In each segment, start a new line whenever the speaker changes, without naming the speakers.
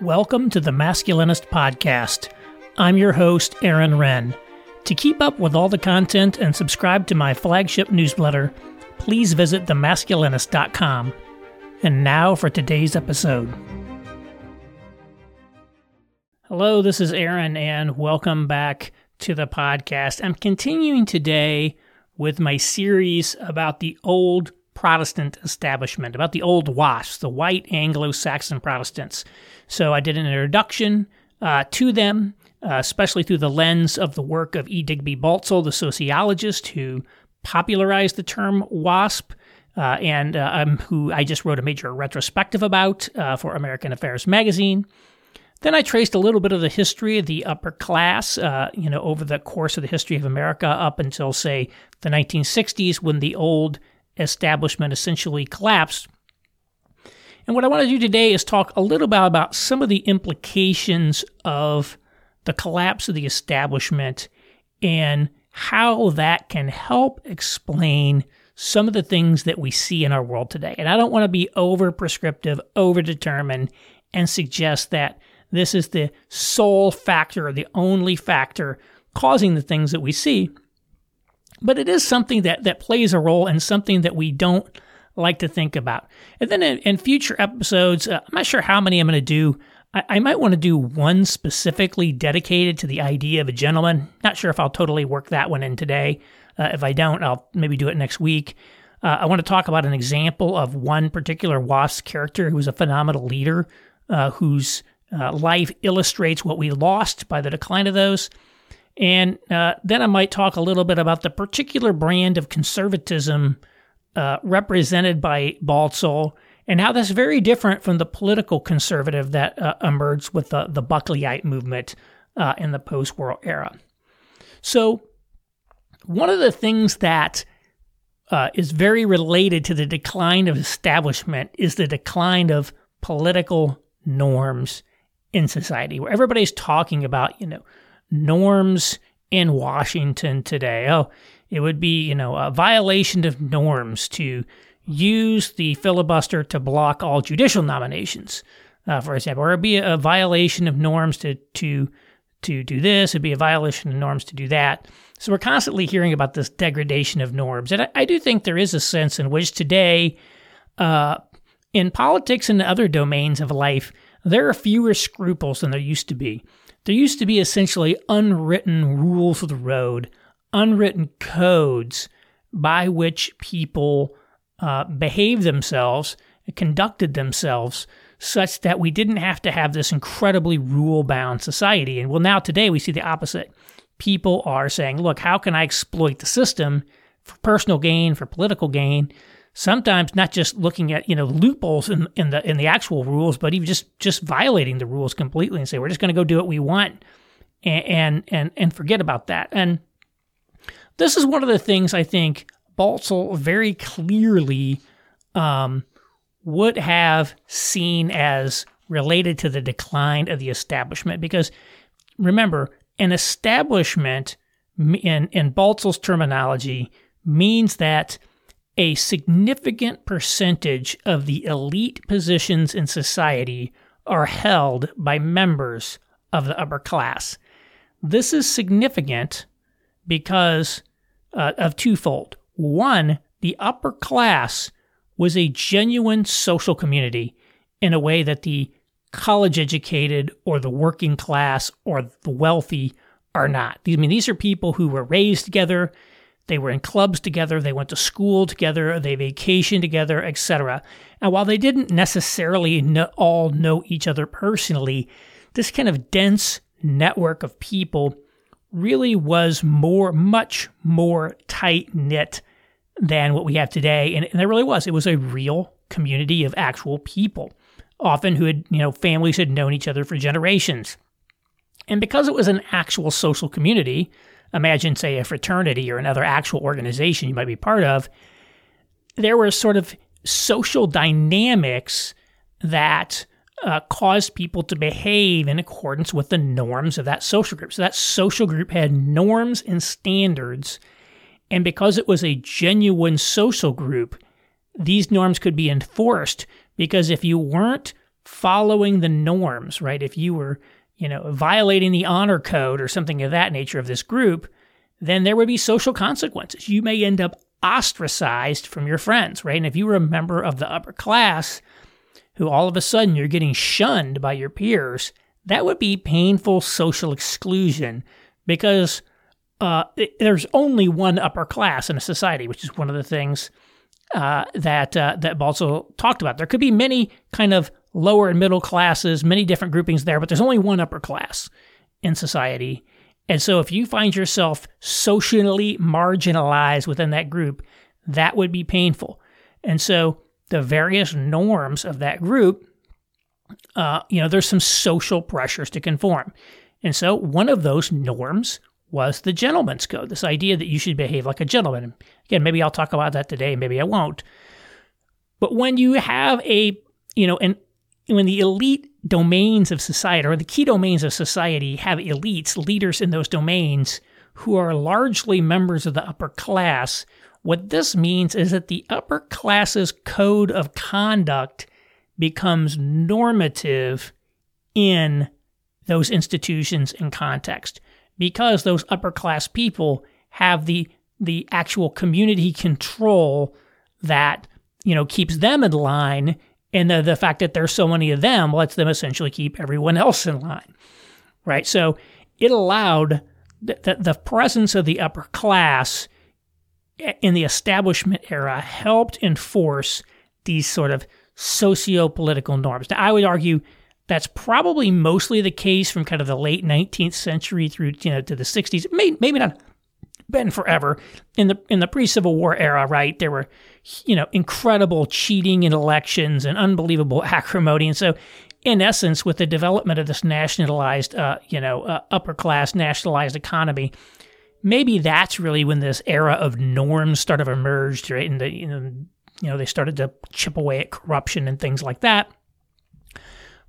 Welcome to the Masculinist Podcast. I'm your host, Aaron Renn. To keep up with all the content and subscribe to my flagship newsletter, please visit themasculinist.com. And now for today's episode. Hello, this is Aaron, and welcome back to the podcast. I'm continuing today with my series about the old Protestant establishment, about the old WASPs, the white Anglo Saxon Protestants. So I did an introduction uh, to them, uh, especially through the lens of the work of E. Digby Baltzell, the sociologist who popularized the term WASP. Uh, and uh, um, who I just wrote a major retrospective about uh, for American Affairs magazine. Then I traced a little bit of the history of the upper class, uh, you know, over the course of the history of America up until, say, the 1960s when the old establishment essentially collapsed. And what I want to do today is talk a little bit about some of the implications of the collapse of the establishment and how that can help explain some of the things that we see in our world today. And I don't want to be over prescriptive, over determined, and suggest that this is the sole factor or the only factor causing the things that we see. But it is something that, that plays a role and something that we don't like to think about. And then in, in future episodes, uh, I'm not sure how many I'm going to do. I, might want to do one specifically dedicated to the idea of a gentleman. Not sure if I'll totally work that one in today. Uh, if I don't, I'll maybe do it next week. Uh, I want to talk about an example of one particular WASP character who was a phenomenal leader, uh, whose uh, life illustrates what we lost by the decline of those. And uh, then I might talk a little bit about the particular brand of conservatism uh, represented by Baltzell and how that's very different from the political conservative that uh, emerged with the, the Buckleyite movement uh, in the post war era. So, one of the things that uh, is very related to the decline of establishment is the decline of political norms in society, where everybody's talking about, you know, norms in Washington today. Oh, it would be, you know, a violation of norms to use the filibuster to block all judicial nominations, uh, for example, or it'd be a violation of norms to to to do this. It'd be a violation of norms to do that. So we're constantly hearing about this degradation of norms, and I, I do think there is a sense in which today, uh, in politics and other domains of life, there are fewer scruples than there used to be. There used to be essentially unwritten rules of the road, unwritten codes by which people uh, behaved themselves, conducted themselves, such that we didn't have to have this incredibly rule bound society. And well, now today we see the opposite. People are saying, look, how can I exploit the system for personal gain, for political gain? Sometimes not just looking at you know loopholes in, in the in the actual rules, but even just just violating the rules completely and say we're just going to go do what we want and, and and and forget about that. And this is one of the things I think Baltzell very clearly um, would have seen as related to the decline of the establishment because remember an establishment in in Baltzell's terminology means that a significant percentage of the elite positions in society are held by members of the upper class. This is significant because uh, of twofold. One, the upper class was a genuine social community in a way that the college educated or the working class or the wealthy are not. I mean, these are people who were raised together, they were in clubs together, they went to school together, they vacationed together, etc. And while they didn't necessarily all know each other personally, this kind of dense network of people really was more, much more tight knit than what we have today. And, and there really was. It was a real community of actual people, often who had, you know, families had known each other for generations. And because it was an actual social community, imagine, say, a fraternity or another actual organization you might be part of, there were sort of social dynamics that uh, caused people to behave in accordance with the norms of that social group. So that social group had norms and standards. And because it was a genuine social group, these norms could be enforced because if you weren't following the norms, right? If you were, you know, violating the honor code or something of that nature of this group, then there would be social consequences. You may end up ostracized from your friends, right? And if you were a member of the upper class who all of a sudden you're getting shunned by your peers, that would be painful social exclusion because uh, it, there's only one upper class in a society, which is one of the things uh, that uh, that Baltzell talked about. There could be many kind of lower and middle classes, many different groupings there, but there's only one upper class in society. And so if you find yourself socially marginalized within that group, that would be painful. And so the various norms of that group, uh, you know, there's some social pressures to conform. And so one of those norms was the gentleman's code, this idea that you should behave like a gentleman. Again, maybe I'll talk about that today, maybe I won't. But when you have a, you know, and when the elite domains of society or the key domains of society have elites, leaders in those domains who are largely members of the upper class, what this means is that the upper class's code of conduct becomes normative in those institutions and context because those upper class people have the the actual community control that you know keeps them in line and the, the fact that there's so many of them lets them essentially keep everyone else in line right so it allowed the, the, the presence of the upper class in the establishment era helped enforce these sort of socio-political norms now i would argue that's probably mostly the case from kind of the late 19th century through you know to the 60s. maybe not been forever in the in the pre-Civil War era, right? There were you know incredible cheating in elections and unbelievable acrimony, and so in essence, with the development of this nationalized, uh, you know, uh, upper class nationalized economy, maybe that's really when this era of norms started of emerged, right? And the you know, you know they started to chip away at corruption and things like that.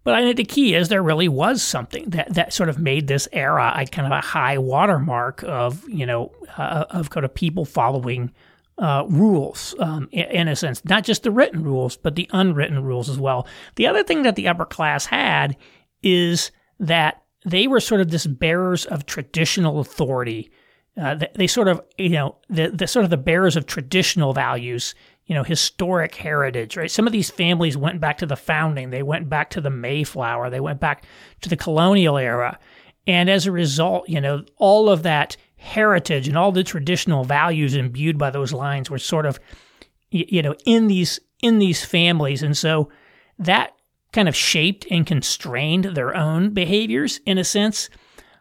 But I think the key is there really was something that, that sort of made this era a kind of a high watermark of, you know, uh, of kind of people following uh, rules um, in, a sense, not just the written rules, but the unwritten rules as well. The other thing that the upper class had is that they were sort of this bearers of traditional authority. Uh, they, they, sort of, you know, the, the sort of the bearers of traditional values you know, historic heritage, right? Some of these families went back to the founding, they went back to the Mayflower, they went back to the colonial era. And as a result, you know, all of that heritage and all the traditional values imbued by those lines were sort of, you know, in these in these families, and so that kind of shaped and constrained their own behaviors in a sense.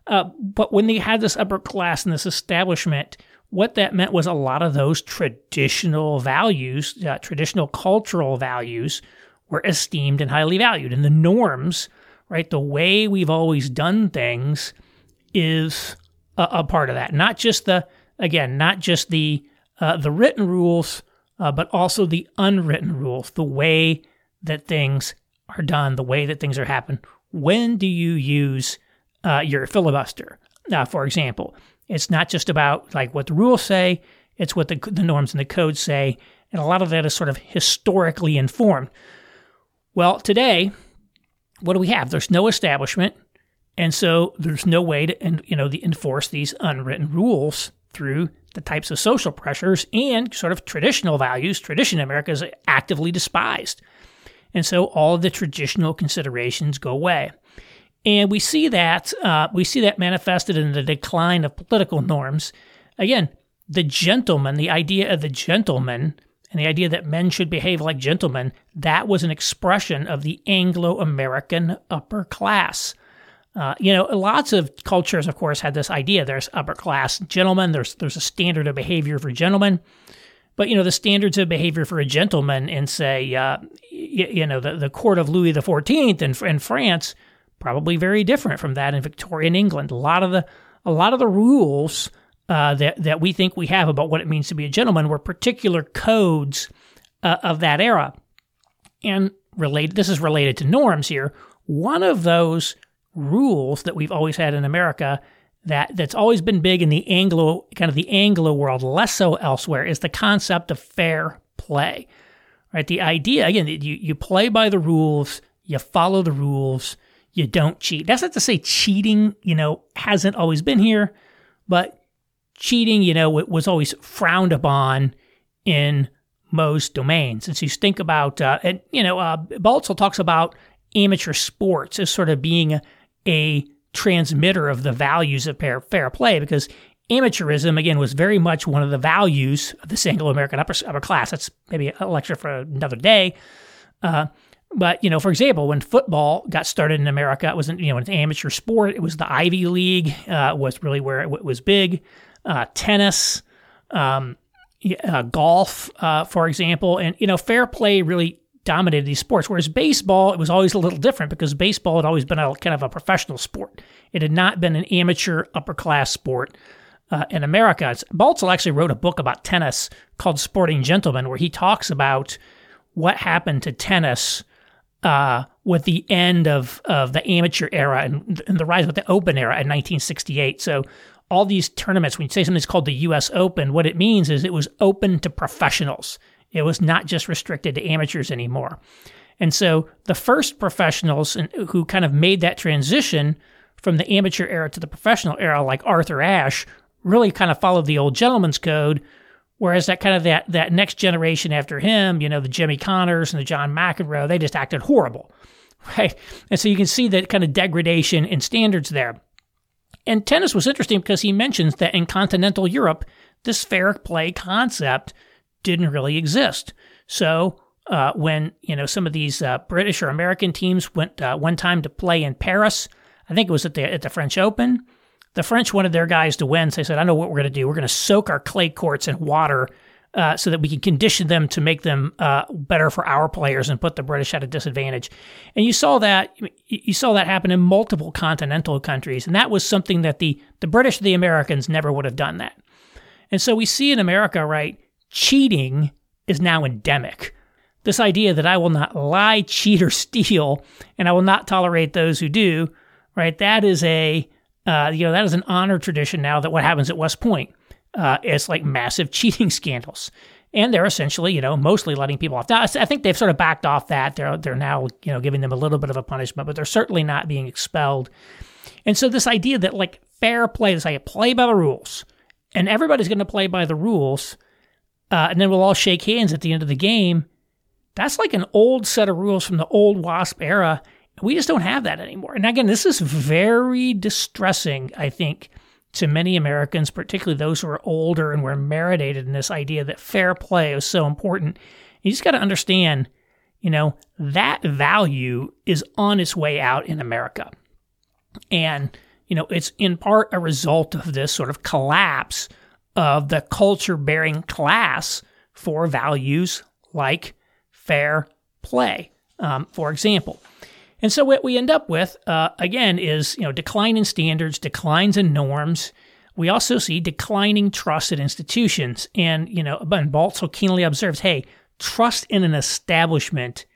Uh, but when they had this upper class and this establishment what that meant was a lot of those traditional values, uh, traditional cultural values, were esteemed and highly valued. And the norms, right, the way we've always done things is a, a part of that. Not just the, again, not just the uh, the written rules, uh, but also the unwritten rules, the way that things are done, the way that things are happen. When do you use uh, your filibuster? For example, it's not just about like what the rules say, it's what the, the norms and the codes say. And a lot of that is sort of historically informed. Well, today, what do we have? There's no establishment. And so there's no way to you know, enforce these unwritten rules through the types of social pressures and sort of traditional values. Tradition in America is actively despised. And so all of the traditional considerations go away. And we see that uh, we see that manifested in the decline of political norms. Again, the gentleman, the idea of the gentleman, and the idea that men should behave like gentlemen, that was an expression of the Anglo American upper class. Uh, you know, lots of cultures, of course, had this idea. There's upper class gentlemen. There's there's a standard of behavior for gentlemen, but you know the standards of behavior for a gentleman in say, uh, you, you, know, the, the court of Louis Fourteenth in, in France probably very different from that in Victorian England. A lot of the a lot of the rules uh, that that we think we have about what it means to be a gentleman were particular codes uh, of that era, and related. This is related to norms here. One of those rules that we've always had in America that that's always been big in the Anglo kind of the Anglo world, less so elsewhere, is the concept of fair play. Right, the idea again, you you play by the rules you follow the rules, you don't cheat. That's not to say cheating, you know, hasn't always been here, but cheating, you know, it was always frowned upon in most domains. And so you think about, uh, and you know, uh, Baltzell talks about amateur sports as sort of being a, a transmitter of the values of fair, fair play because amateurism again was very much one of the values of the Anglo-American upper, upper class. That's maybe a lecture for another day. Uh, but you know, for example, when football got started in America, it wasn't you know an amateur sport. It was the Ivy League uh, was really where it was big. Uh, tennis, um, uh, golf, uh, for example, and you know, fair play really dominated these sports. Whereas baseball, it was always a little different because baseball had always been a kind of a professional sport. It had not been an amateur upper class sport. Uh, in America, Baltzell actually wrote a book about tennis called Sporting Gentlemen, where he talks about what happened to tennis uh, with the end of, of the amateur era and, and the rise of the open era in 1968. So all these tournaments, when you say something's called the U.S. Open, what it means is it was open to professionals. It was not just restricted to amateurs anymore. And so the first professionals who kind of made that transition from the amateur era to the professional era, like Arthur Ashe, really kind of followed the old gentleman's code. Whereas that kind of that that next generation after him, you know, the Jimmy Connors and the John McEnroe, they just acted horrible, right? And so you can see that kind of degradation in standards there. And tennis was interesting because he mentions that in continental Europe, this fair play concept didn't really exist. So uh, when you know some of these uh, British or American teams went uh, one time to play in Paris, I think it was at the at the French Open. The French wanted their guys to win, so they said, "I know what we're going to do. We're going to soak our clay courts in water." Uh, so that we can condition them to make them uh, better for our players and put the British at a disadvantage. And you saw that you saw that happen in multiple continental countries, and that was something that the the British, the Americans, never would have done that. And so we see in America, right, cheating is now endemic. This idea that I will not lie, cheat, or steal, and I will not tolerate those who do, right? That is a uh, you know that is an honor tradition now. That what happens at West Point, uh, like massive cheating scandals, and they're essentially you know mostly letting people off. Now, I think they've sort of backed off that. They're they're now you know giving them a little bit of a punishment, but they're certainly not being expelled. And so this idea that like fair play, this idea play by the rules, and everybody's going to play by the rules uh, and then we'll all shake hands at the end of the game. That's like an old set of rules from the old WASP era. We just don't have that anymore. And again, this is very distressing, I think, to many Americans, particularly those who are older and were marinated in this idea that fair play is so important. You just got to understand, you know, that value is on its way out in America. And, you know, it's in part a result of this sort of collapse of the culture bearing class for values like fair play, um, for example. And so what we end up with, uh, again, is you know decline in standards, declines in norms. We also see declining trust in institutions, and you know, and Baltzell keenly observes, hey, trust in an establishment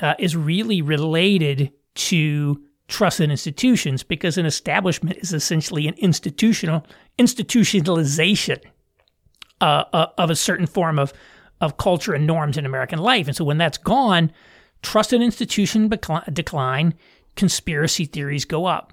uh, is really related to trusted institutions because an establishment is essentially an institutional institutionalization uh, uh, of a certain form of of culture and norms in American life. And so when that's gone, trusted institution decline, conspiracy theories go up.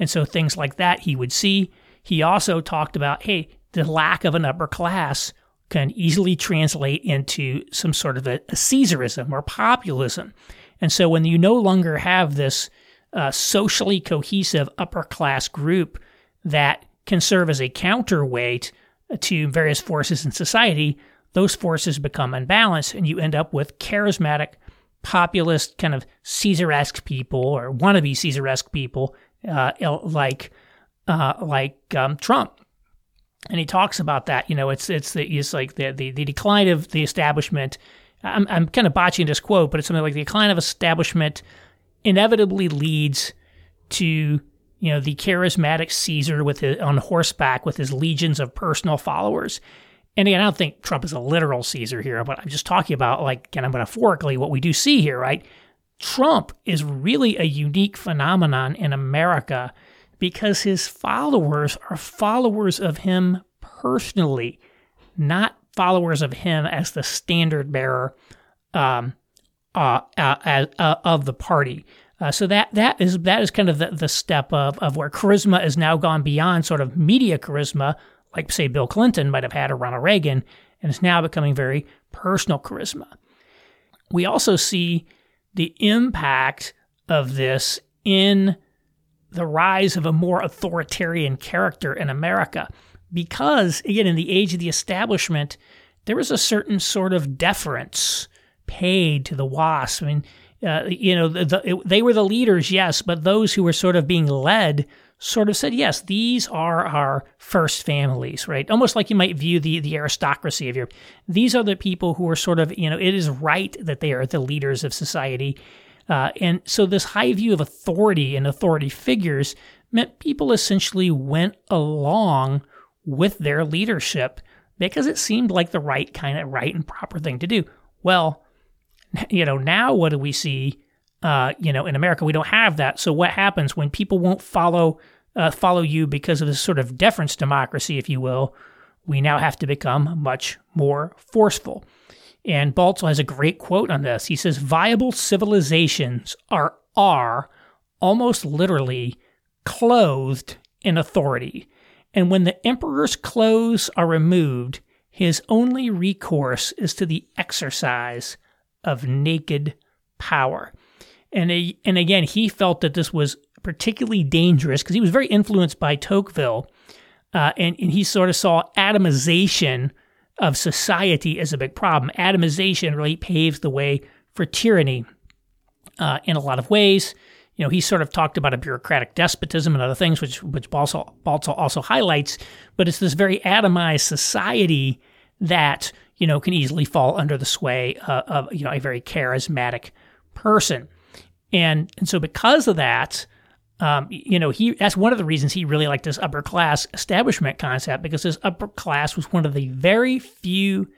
And so things like that he would see. He also talked about, hey, the lack of an upper class can easily translate into some sort of a, a Caesarism or populism. And so when you no longer have this uh, socially cohesive upper class group that can serve as a counterweight to various forces in society, those forces become unbalanced, and you end up with charismatic, populist, kind of Caesar-esque people or wannabe Caesar-esque people uh, like uh, like um, Trump. And he talks about that. You know, it's it's the, it's like the, the the decline of the establishment. I'm I'm kind of botching this quote, but it's something like the decline of establishment inevitably leads to you know the charismatic Caesar with his, on horseback with his legions of personal followers. And again, I don't think Trump is a literal Caesar here, but I'm just talking about like of metaphorically what we do see here, right? Trump is really a unique phenomenon in America because his followers are followers of him personally, not followers of him as the standard bearer um, uh, uh, uh, of the party. Uh, so that that is that is kind of the, the step of, of where charisma has now gone beyond sort of media charisma, like say Bill Clinton might have had or Ronald Reagan, and it's now becoming very personal charisma. We also see the impact of this in the rise of a more authoritarian character in America. Because, again, in the age of the establishment, there was a certain sort of deference paid to the WASP. I mean, uh, you know, the, the, it, they were the leaders, yes, but those who were sort of being led sort of said, yes, these are our first families, right? Almost like you might view the, the aristocracy of your, these are the people who are sort of, you know, it is right that they are the leaders of society. Uh, and so this high view of authority and authority figures meant people essentially went along with their leadership because it seemed like the right kind of right and proper thing to do. Well, you know, now what do we see? Uh, you know, in America, we don't have that. So what happens when people won't follow uh, follow you because of this sort of deference democracy, if you will? We now have to become much more forceful. And Baltzell has a great quote on this. He says, "Viable civilizations are are almost literally clothed in authority, and when the emperor's clothes are removed, his only recourse is to the exercise." of naked power. And, and again, he felt that this was particularly dangerous because he was very influenced by Tocqueville. Uh, and, and he sort of saw atomization of society as a big problem. Atomization really paves the way for tyranny uh, in a lot of ways. You know, he sort of talked about a bureaucratic despotism and other things, which which Baltzell also highlights. But it's this very atomized society that you know, can easily fall under the sway uh, of, you know, a very charismatic person. And, and so because of that, um, you know, he that's one of the reasons he really liked this upper class establishment concept because this upper class was one of the very few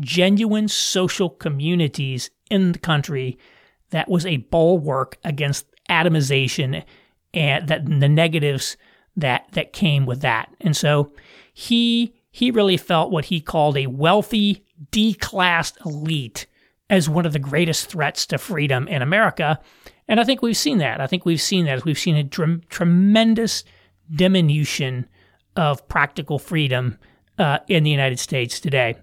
genuine social communities in the country that was a bulwark against atomization and that the negatives that that came with that. And so he he really felt what he called a wealthy declassed elite as one of the greatest threats to freedom in America. And I think we've seen that. I think we've seen that. We've seen a tremendous diminution of practical freedom uh, in the United States today.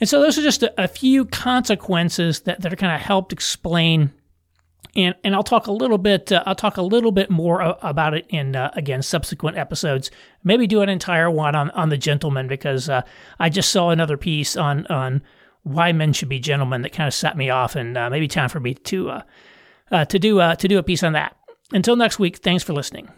And so those are just a, a few consequences that, that are kind of helped explain. And, and I'll talk a little bit. Uh, I'll talk a little bit more about it in uh, again subsequent episodes. Maybe do an entire one on, on the gentleman because uh, I just saw another piece on on why men should be gentlemen that kind of set me off, and uh, maybe time for me to uh, uh, to do to do a piece on that. Until next week, thanks for listening.